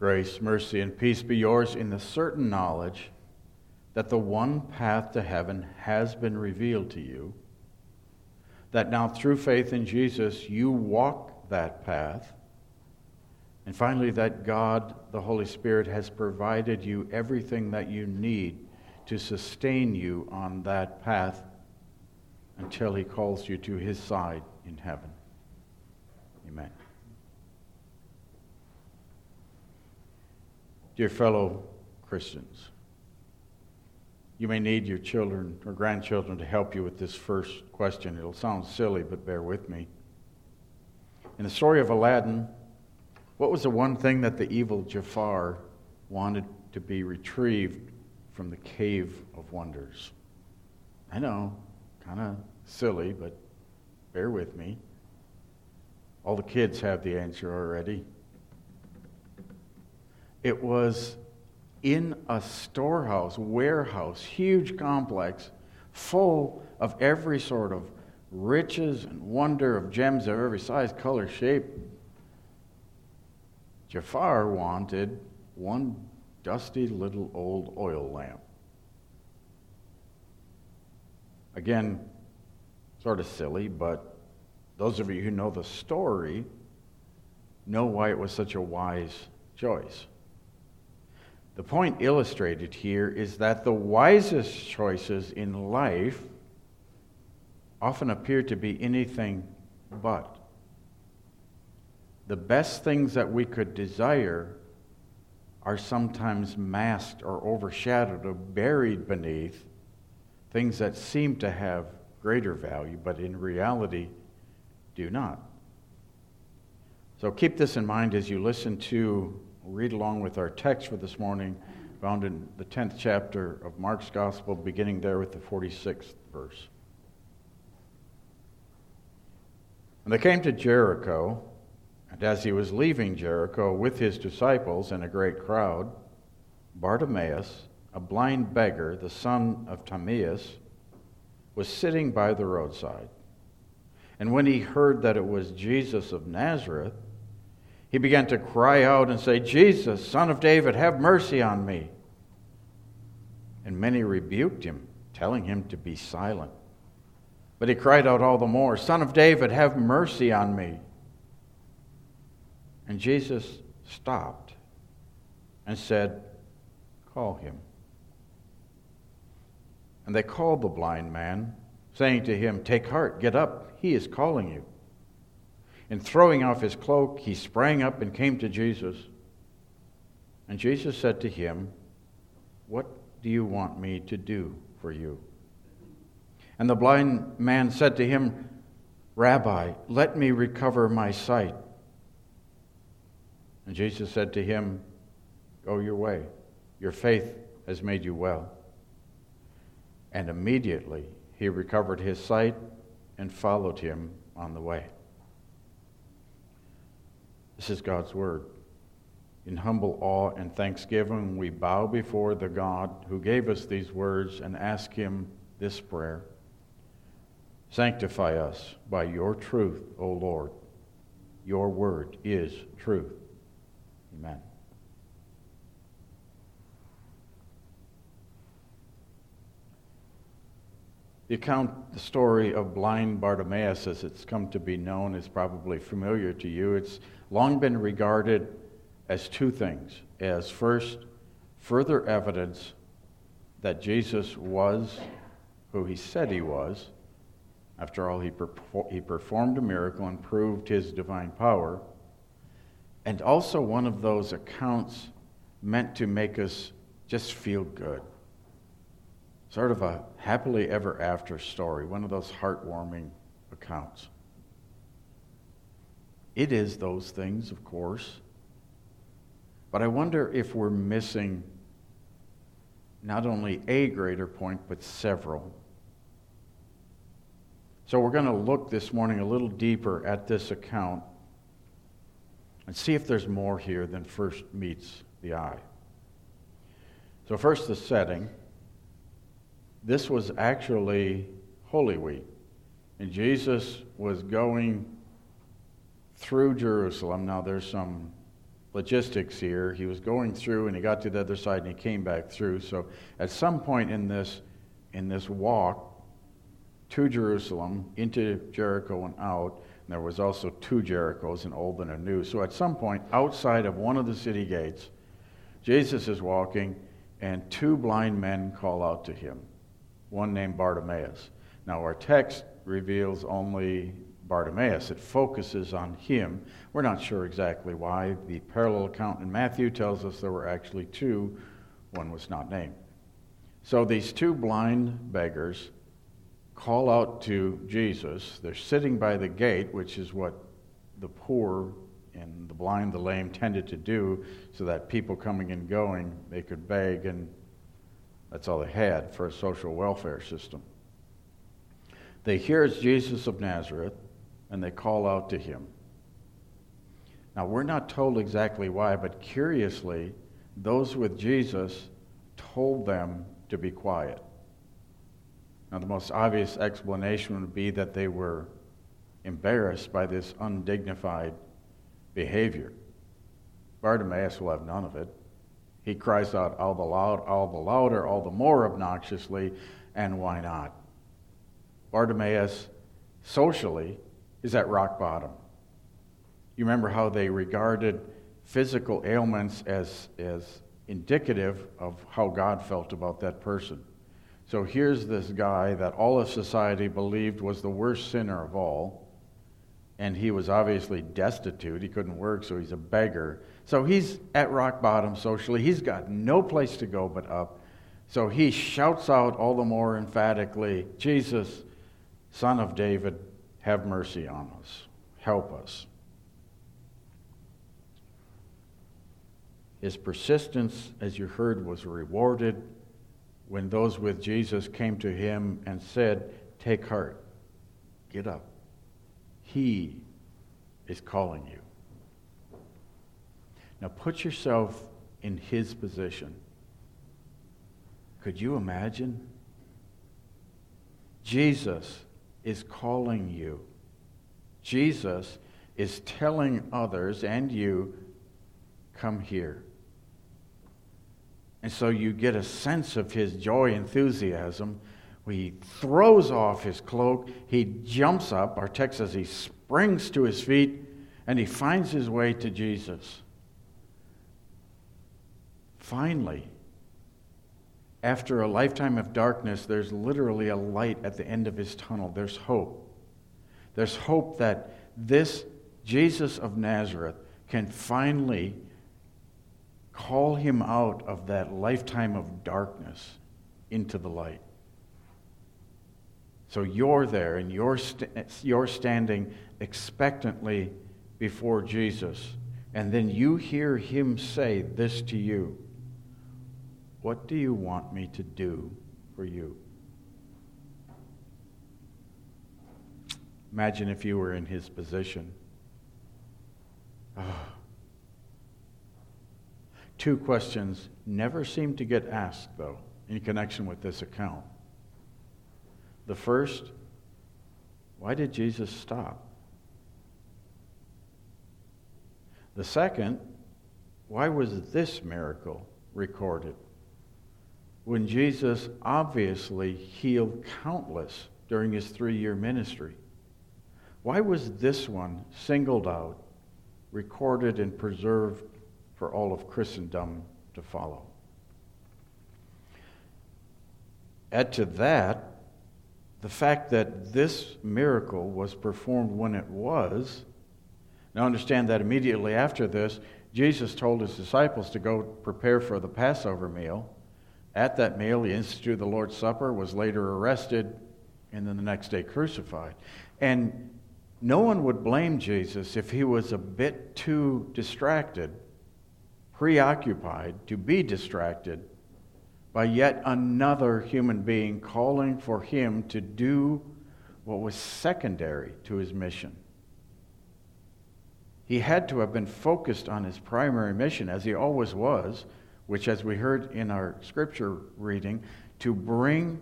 Grace, mercy, and peace be yours in the certain knowledge that the one path to heaven has been revealed to you, that now through faith in Jesus you walk that path, and finally that God, the Holy Spirit, has provided you everything that you need to sustain you on that path until He calls you to His side in heaven. Amen. Dear fellow Christians, you may need your children or grandchildren to help you with this first question. It'll sound silly, but bear with me. In the story of Aladdin, what was the one thing that the evil Jafar wanted to be retrieved from the cave of wonders? I know, kind of silly, but bear with me. All the kids have the answer already. It was in a storehouse, warehouse, huge complex, full of every sort of riches and wonder of gems of every size, color, shape. Jafar wanted one dusty little old oil lamp. Again, sort of silly, but those of you who know the story know why it was such a wise choice. The point illustrated here is that the wisest choices in life often appear to be anything but. The best things that we could desire are sometimes masked or overshadowed or buried beneath things that seem to have greater value, but in reality do not. So keep this in mind as you listen to read along with our text for this morning, found in the 10th chapter of Mark's Gospel, beginning there with the 46th verse. And they came to Jericho, and as he was leaving Jericho with his disciples and a great crowd, Bartimaeus, a blind beggar, the son of Timaeus, was sitting by the roadside. And when he heard that it was Jesus of Nazareth, he began to cry out and say, Jesus, son of David, have mercy on me. And many rebuked him, telling him to be silent. But he cried out all the more, Son of David, have mercy on me. And Jesus stopped and said, Call him. And they called the blind man, saying to him, Take heart, get up, he is calling you. And throwing off his cloak, he sprang up and came to Jesus. And Jesus said to him, What do you want me to do for you? And the blind man said to him, Rabbi, let me recover my sight. And Jesus said to him, Go your way. Your faith has made you well. And immediately he recovered his sight and followed him on the way. This is God's word. In humble awe and thanksgiving, we bow before the God who gave us these words and ask him this prayer Sanctify us by your truth, O Lord. Your word is truth. Amen. The account, the story of blind Bartimaeus, as it's come to be known, is probably familiar to you. It's long been regarded as two things as first, further evidence that Jesus was who he said he was. After all, he, perfor- he performed a miracle and proved his divine power. And also one of those accounts meant to make us just feel good sort of a happily ever after story, one of those heartwarming accounts. It is those things, of course. But I wonder if we're missing not only a greater point, but several. So we're going to look this morning a little deeper at this account and see if there's more here than first meets the eye. So, first, the setting this was actually Holy Week. And Jesus was going through Jerusalem. Now, there's some logistics here. He was going through and he got to the other side and he came back through. So at some point in this in this walk to Jerusalem, into Jericho and out, and there was also two Jerichos, an old and a new. So at some point outside of one of the city gates, Jesus is walking and two blind men call out to him, one named Bartimaeus. Now our text reveals only Bartimaeus. It focuses on him. We're not sure exactly why. The parallel account in Matthew tells us there were actually two, one was not named. So these two blind beggars call out to Jesus. They're sitting by the gate, which is what the poor and the blind, the lame tended to do, so that people coming and going, they could beg, and that's all they had for a social welfare system. They hear it's Jesus of Nazareth and they call out to him. Now, we're not told exactly why, but curiously, those with Jesus told them to be quiet. Now, the most obvious explanation would be that they were embarrassed by this undignified behavior. Bartimaeus will have none of it. He cries out all the, loud, all the louder, all the more obnoxiously, and why not? Bartimaeus, socially, is at rock bottom. You remember how they regarded physical ailments as, as indicative of how God felt about that person. So here's this guy that all of society believed was the worst sinner of all, and he was obviously destitute. He couldn't work, so he's a beggar. So he's at rock bottom socially. He's got no place to go but up. So he shouts out all the more emphatically, Jesus, Son of David, have mercy on us. Help us. His persistence, as you heard, was rewarded when those with Jesus came to him and said, Take heart, get up. He is calling you. Now put yourself in his position. Could you imagine? Jesus is calling you. Jesus is telling others and you, come here. And so you get a sense of his joy, enthusiasm. He throws off his cloak. He jumps up. Our text says he springs to his feet and he finds his way to Jesus. Finally, after a lifetime of darkness, there's literally a light at the end of his tunnel. There's hope. There's hope that this Jesus of Nazareth can finally call him out of that lifetime of darkness into the light. So you're there and you're, st- you're standing expectantly before Jesus. And then you hear him say this to you what do you want me to do for you? Imagine if you were in his position. Oh. Two questions never seem to get asked, though, in connection with this account. The first, why did Jesus stop? The second, why was this miracle recorded? When Jesus obviously healed countless during his three year ministry. Why was this one singled out, recorded, and preserved for all of Christendom to follow? Add to that the fact that this miracle was performed when it was. Now, understand that immediately after this, Jesus told his disciples to go prepare for the Passover meal. At that meal, he instituted the Lord's Supper, was later arrested, and then the next day crucified. And no one would blame Jesus if he was a bit too distracted, preoccupied, to be distracted by yet another human being calling for him to do what was secondary to his mission. He had to have been focused on his primary mission, as he always was, which, as we heard in our scripture reading, to bring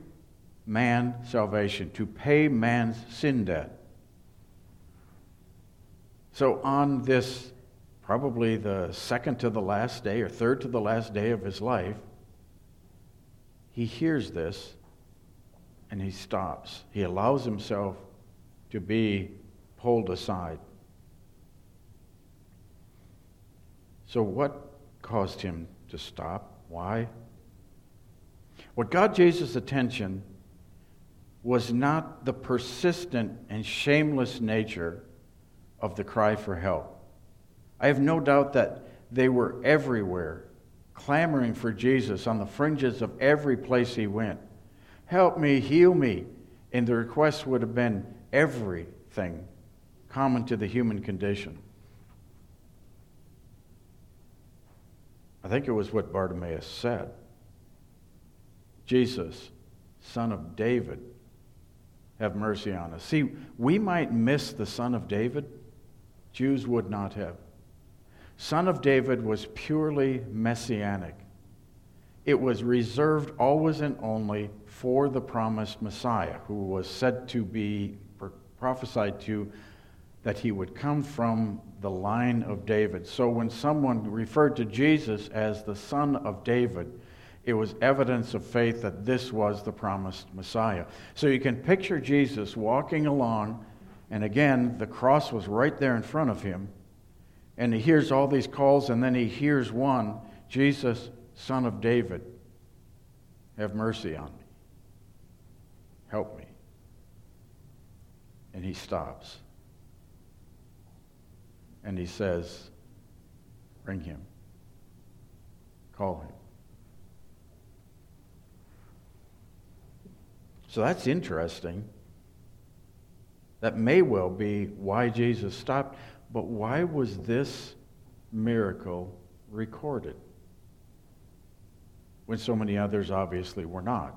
man salvation, to pay man's sin debt. So, on this probably the second to the last day or third to the last day of his life, he hears this and he stops. He allows himself to be pulled aside. So, what caused him to stop? Why? What got Jesus' attention was not the persistent and shameless nature of the cry for help. I have no doubt that they were everywhere, clamoring for Jesus on the fringes of every place he went. Help me, heal me. And the request would have been everything common to the human condition. I think it was what Bartimaeus said Jesus, son of David, have mercy on us. See, we might miss the son of David, Jews would not have. Son of David was purely messianic. It was reserved always and only for the promised Messiah, who was said to be prophesied to that he would come from the line of David. So when someone referred to Jesus as the son of David, it was evidence of faith that this was the promised Messiah. So you can picture Jesus walking along, and again, the cross was right there in front of him, and he hears all these calls, and then he hears one Jesus, son of David, have mercy on me. Help me. And he stops. And he says, Bring him. Call him. So that's interesting. That may well be why Jesus stopped. But why was this miracle recorded when so many others obviously were not?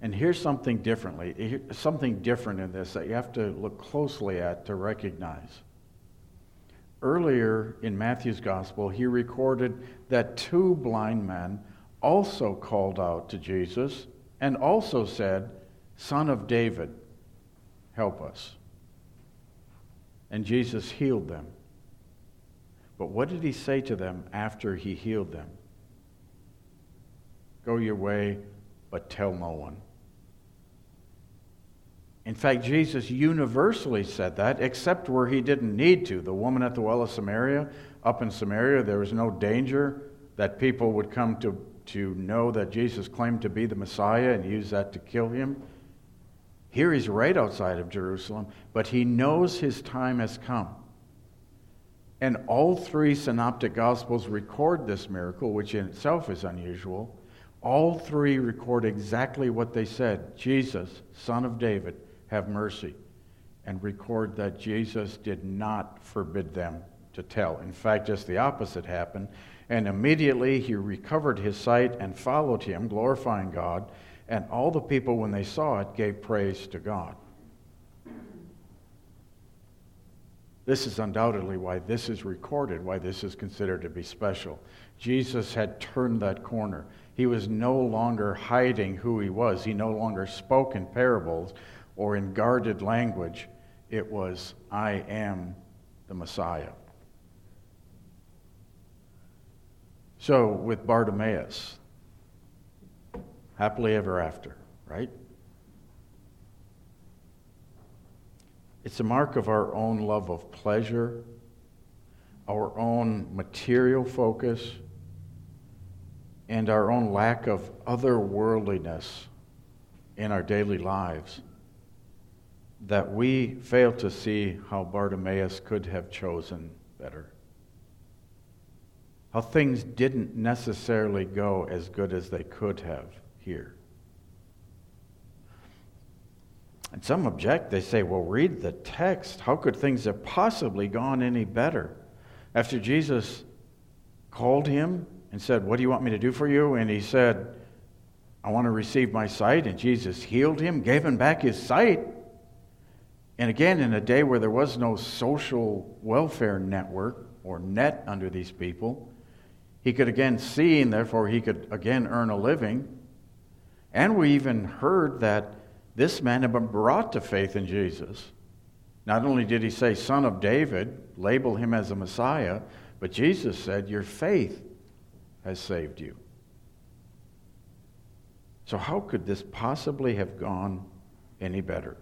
And here's something differently, something different in this that you have to look closely at to recognize. Earlier in Matthew's gospel, he recorded that two blind men also called out to Jesus and also said, Son of David, help us. And Jesus healed them. But what did he say to them after he healed them? Go your way, but tell no one. In fact, Jesus universally said that, except where he didn't need to. The woman at the well of Samaria, up in Samaria, there was no danger that people would come to, to know that Jesus claimed to be the Messiah and use that to kill him. Here he's right outside of Jerusalem, but he knows his time has come. And all three synoptic gospels record this miracle, which in itself is unusual. All three record exactly what they said Jesus, son of David, have mercy. And record that Jesus did not forbid them to tell. In fact, just the opposite happened. And immediately he recovered his sight and followed him, glorifying God. And all the people, when they saw it, gave praise to God. This is undoubtedly why this is recorded, why this is considered to be special. Jesus had turned that corner. He was no longer hiding who he was. He no longer spoke in parables or in guarded language. It was, I am the Messiah. So, with Bartimaeus, happily ever after, right? It's a mark of our own love of pleasure, our own material focus, and our own lack of otherworldliness in our daily lives that we fail to see how Bartimaeus could have chosen better how things didn't necessarily go as good as they could have here. And some object, they say, well, read the text. How could things have possibly gone any better? After Jesus called him and said, What do you want me to do for you? And he said, I want to receive my sight. And Jesus healed him, gave him back his sight. And again, in a day where there was no social welfare network or net under these people, he could again see, and therefore he could again earn a living. And we even heard that this man had been brought to faith in Jesus. Not only did he say, Son of David, label him as a Messiah, but Jesus said, Your faith has saved you. So, how could this possibly have gone any better?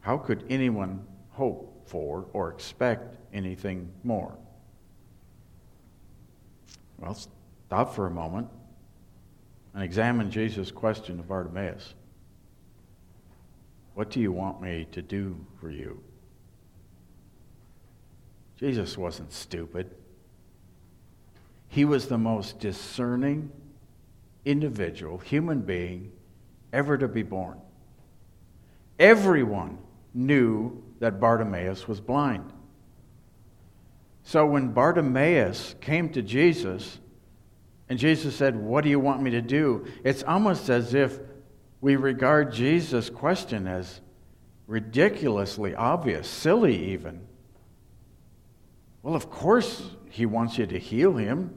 How could anyone hope for or expect anything more? Well, stop for a moment and examine Jesus' question of Bartimaeus What do you want me to do for you? Jesus wasn't stupid. He was the most discerning individual, human being, ever to be born. Everyone knew that Bartimaeus was blind. So when Bartimaeus came to Jesus, and Jesus said, What do you want me to do? It's almost as if we regard Jesus' question as ridiculously obvious, silly even. Well, of course, he wants you to heal him.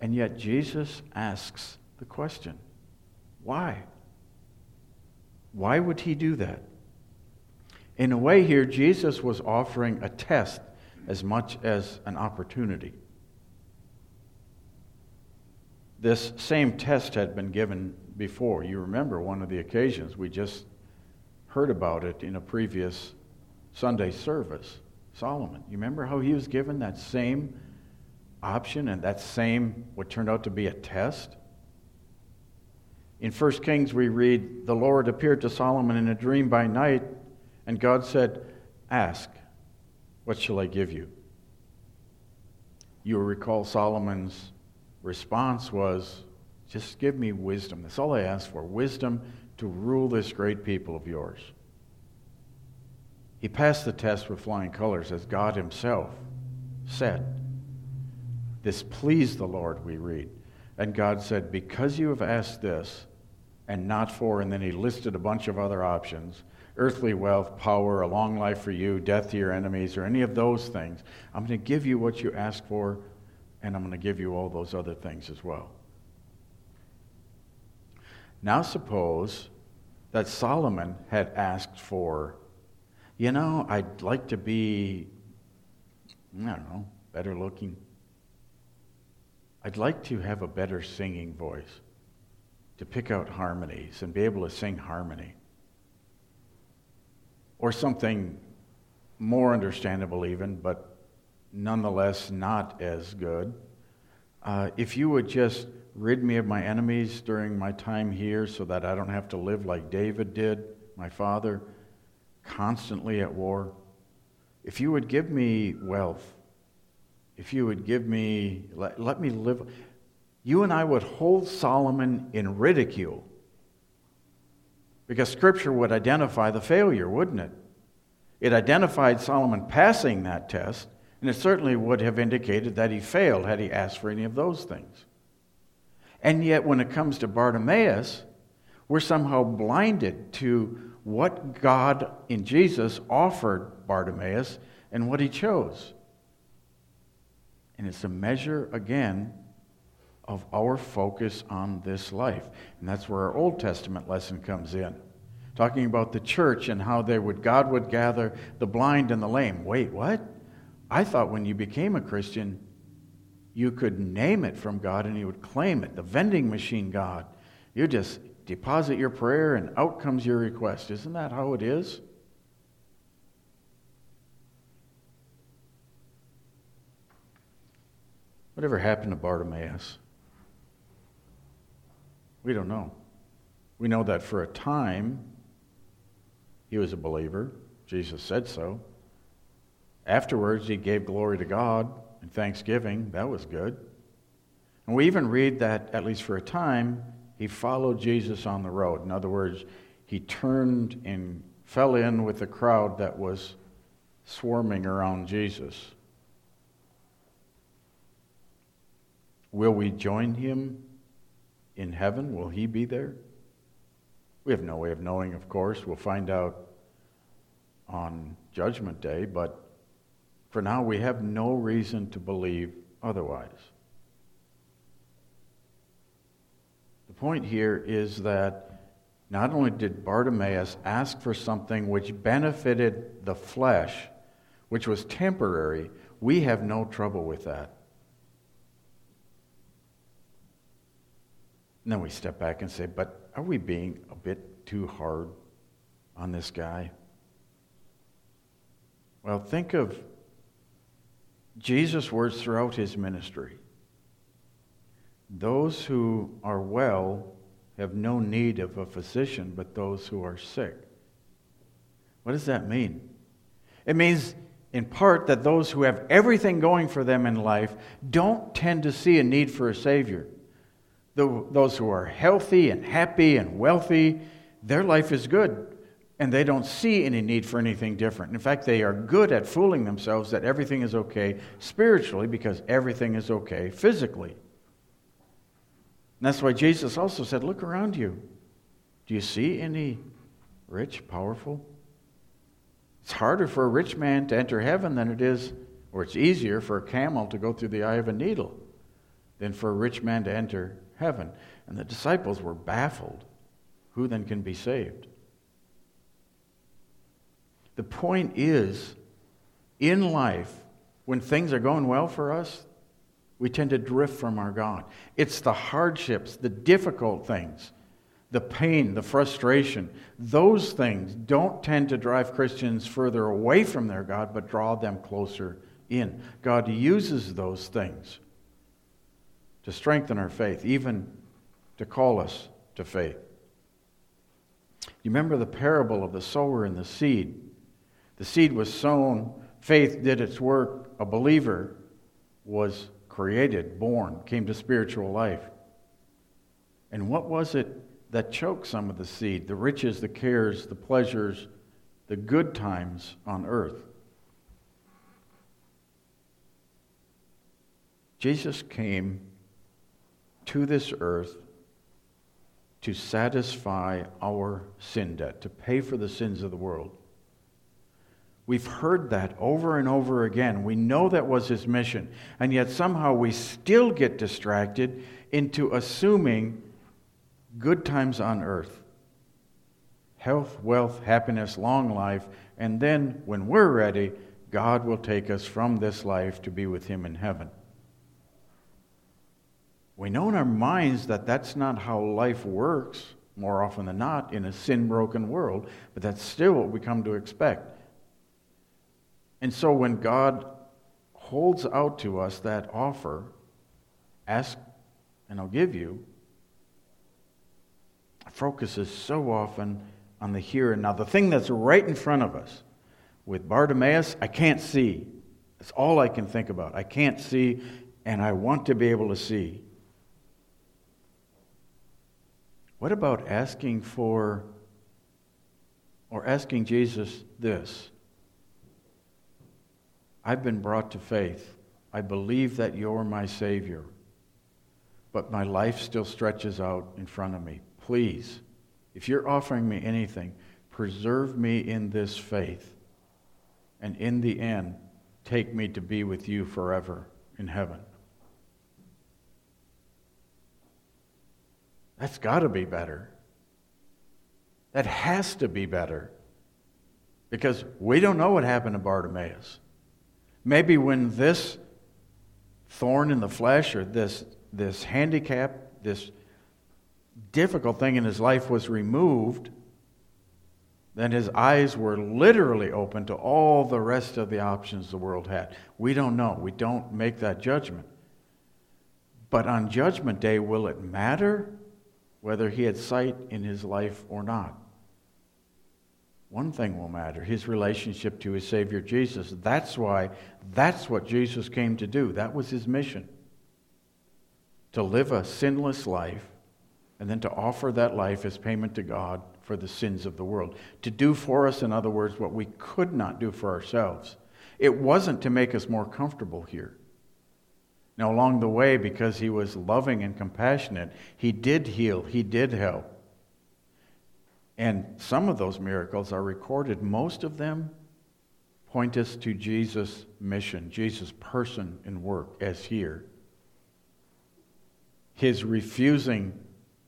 And yet, Jesus asks the question why? Why would he do that? In a way, here, Jesus was offering a test as much as an opportunity. This same test had been given before. You remember one of the occasions we just heard about it in a previous Sunday service. Solomon. You remember how he was given that same option and that same, what turned out to be a test? In 1 Kings, we read, The Lord appeared to Solomon in a dream by night, and God said, Ask, what shall I give you? You recall Solomon's response was, Just give me wisdom. That's all I ask for wisdom to rule this great people of yours. He passed the test with flying colors, as God Himself said. This pleased the Lord, we read. And God said, Because you have asked this, and not for, and then He listed a bunch of other options earthly wealth, power, a long life for you, death to your enemies, or any of those things. I'm going to give you what you ask for, and I'm going to give you all those other things as well. Now, suppose that Solomon had asked for you know, I'd like to be, I don't know, better looking. I'd like to have a better singing voice, to pick out harmonies and be able to sing harmony. Or something more understandable, even, but nonetheless not as good. Uh, if you would just rid me of my enemies during my time here so that I don't have to live like David did, my father constantly at war, if you would give me wealth, if you would give me, let, let me live, you and I would hold Solomon in ridicule. Because Scripture would identify the failure, wouldn't it? It identified Solomon passing that test, and it certainly would have indicated that he failed had he asked for any of those things. And yet, when it comes to Bartimaeus, we're somehow blinded to what God in Jesus offered Bartimaeus and what he chose. And it's a measure, again, of our focus on this life. And that's where our Old Testament lesson comes in. Talking about the church and how they would God would gather the blind and the lame. Wait, what? I thought when you became a Christian, you could name it from God and you would claim it. The vending machine God. You just deposit your prayer, and out comes your request. Isn't that how it is? Whatever happened to Bartimaeus? We don't know. We know that for a time he was a believer. Jesus said so. Afterwards, he gave glory to God and thanksgiving. That was good. And we even read that, at least for a time, he followed Jesus on the road. In other words, he turned and fell in with the crowd that was swarming around Jesus. Will we join him in heaven? Will he be there? We have no way of knowing, of course. We'll find out on Judgment Day, but for now, we have no reason to believe otherwise. The point here is that not only did Bartimaeus ask for something which benefited the flesh, which was temporary, we have no trouble with that. And then we step back and say, but are we being a bit too hard on this guy? Well, think of Jesus' words throughout his ministry. Those who are well have no need of a physician, but those who are sick. What does that mean? It means, in part, that those who have everything going for them in life don't tend to see a need for a Savior. Those who are healthy and happy and wealthy, their life is good, and they don't see any need for anything different. In fact, they are good at fooling themselves that everything is okay spiritually because everything is okay physically. And that's why Jesus also said, Look around you. Do you see any rich, powerful? It's harder for a rich man to enter heaven than it is, or it's easier for a camel to go through the eye of a needle than for a rich man to enter heaven. And the disciples were baffled. Who then can be saved? The point is, in life, when things are going well for us, we tend to drift from our God. It's the hardships, the difficult things, the pain, the frustration. Those things don't tend to drive Christians further away from their God, but draw them closer in. God uses those things to strengthen our faith, even to call us to faith. You remember the parable of the sower and the seed? The seed was sown, faith did its work, a believer was created, born, came to spiritual life. And what was it that choked some of the seed? The riches, the cares, the pleasures, the good times on earth. Jesus came to this earth to satisfy our sin debt, to pay for the sins of the world. We've heard that over and over again. We know that was his mission. And yet somehow we still get distracted into assuming good times on earth health, wealth, happiness, long life. And then when we're ready, God will take us from this life to be with him in heaven. We know in our minds that that's not how life works more often than not in a sin broken world, but that's still what we come to expect. And so when God holds out to us that offer, ask and I'll give you, focuses so often on the here and now, the thing that's right in front of us. With Bartimaeus, I can't see. That's all I can think about. I can't see, and I want to be able to see. What about asking for, or asking Jesus this? I've been brought to faith. I believe that you're my Savior. But my life still stretches out in front of me. Please, if you're offering me anything, preserve me in this faith. And in the end, take me to be with you forever in heaven. That's got to be better. That has to be better. Because we don't know what happened to Bartimaeus. Maybe when this thorn in the flesh or this, this handicap, this difficult thing in his life was removed, then his eyes were literally open to all the rest of the options the world had. We don't know. We don't make that judgment. But on Judgment Day, will it matter whether he had sight in his life or not? one thing will matter his relationship to his Savior Jesus. That's why, that's what Jesus came to do. That was his mission to live a sinless life and then to offer that life as payment to God for the sins of the world. To do for us, in other words, what we could not do for ourselves. It wasn't to make us more comfortable here. Now, along the way, because he was loving and compassionate, he did heal, he did help. And some of those miracles are recorded. Most of them point us to Jesus' mission, Jesus' person and work as here. His refusing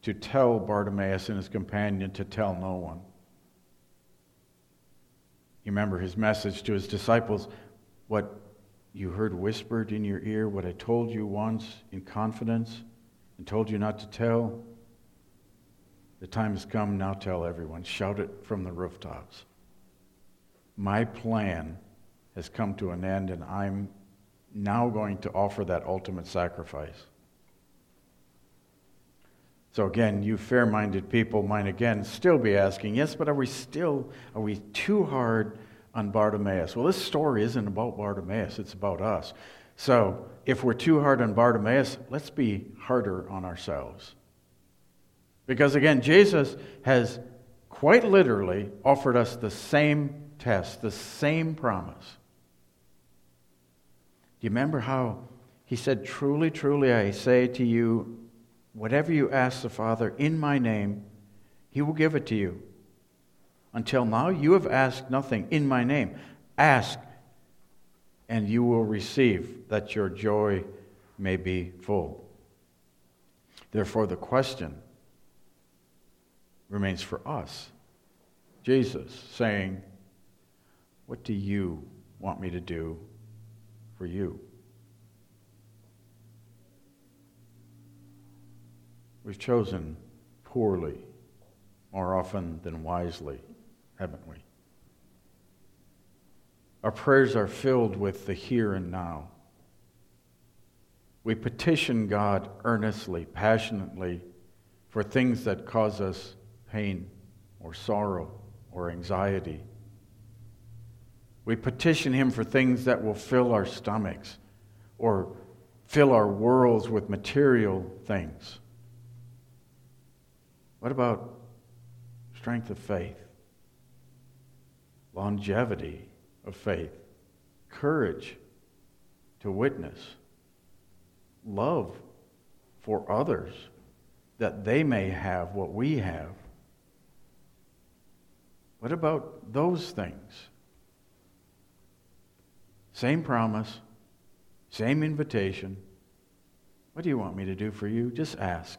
to tell Bartimaeus and his companion to tell no one. You remember his message to his disciples what you heard whispered in your ear, what I told you once in confidence and told you not to tell. The time has come, now tell everyone. Shout it from the rooftops. My plan has come to an end, and I'm now going to offer that ultimate sacrifice. So again, you fair-minded people might again still be asking, yes, but are we still, are we too hard on Bartimaeus? Well, this story isn't about Bartimaeus, it's about us. So if we're too hard on Bartimaeus, let's be harder on ourselves. Because again, Jesus has quite literally offered us the same test, the same promise. Do you remember how he said, Truly, truly, I say to you, Whatever you ask the Father in my name, he will give it to you. Until now, you have asked nothing in my name. Ask, and you will receive, that your joy may be full. Therefore, the question remains for us Jesus saying, What do you want me to do for you? We've chosen poorly more often than wisely, haven't we? Our prayers are filled with the here and now. We petition God earnestly, passionately for things that cause us pain or sorrow or anxiety. We petition Him for things that will fill our stomachs or fill our worlds with material things. What about strength of faith, longevity of faith, courage to witness, love for others that they may have what we have? What about those things? Same promise, same invitation. What do you want me to do for you? Just ask.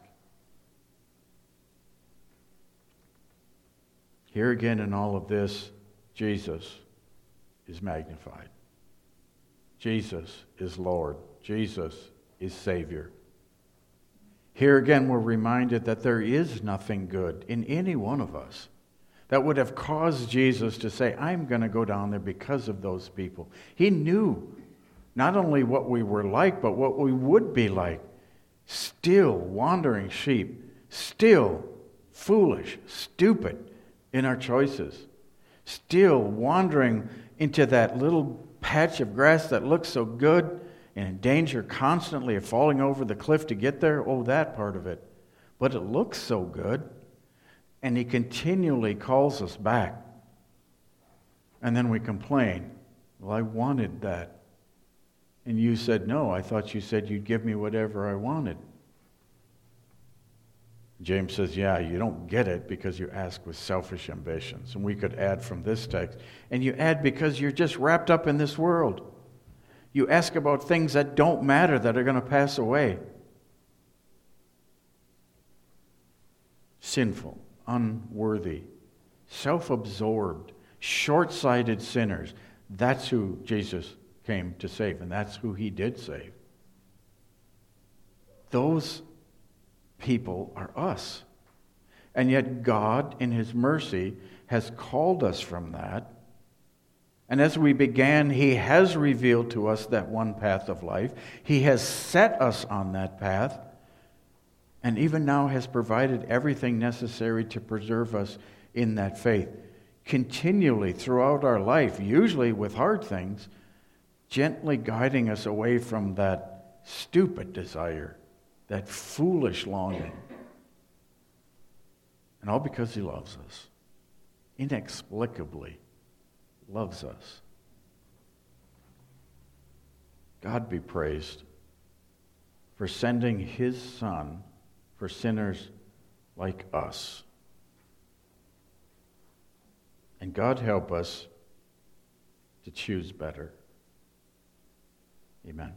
Here again, in all of this, Jesus is magnified. Jesus is Lord. Jesus is Savior. Here again, we're reminded that there is nothing good in any one of us that would have caused Jesus to say, I'm going to go down there because of those people. He knew not only what we were like, but what we would be like. Still wandering sheep, still foolish, stupid, in our choices, still wandering into that little patch of grass that looks so good and in danger constantly of falling over the cliff to get there. Oh, that part of it. But it looks so good. And He continually calls us back. And then we complain. Well, I wanted that. And you said, No, I thought you said you'd give me whatever I wanted. James says, Yeah, you don't get it because you ask with selfish ambitions. And we could add from this text, and you add because you're just wrapped up in this world. You ask about things that don't matter, that are going to pass away. Sinful, unworthy, self absorbed, short sighted sinners. That's who Jesus came to save, and that's who he did save. Those people are us. And yet, God, in His mercy, has called us from that. And as we began, He has revealed to us that one path of life. He has set us on that path, and even now has provided everything necessary to preserve us in that faith. Continually throughout our life, usually with hard things, gently guiding us away from that stupid desire that foolish longing. And all because he loves us, inexplicably loves us. God be praised for sending his Son for sinners like us. And God help us to choose better. Amen.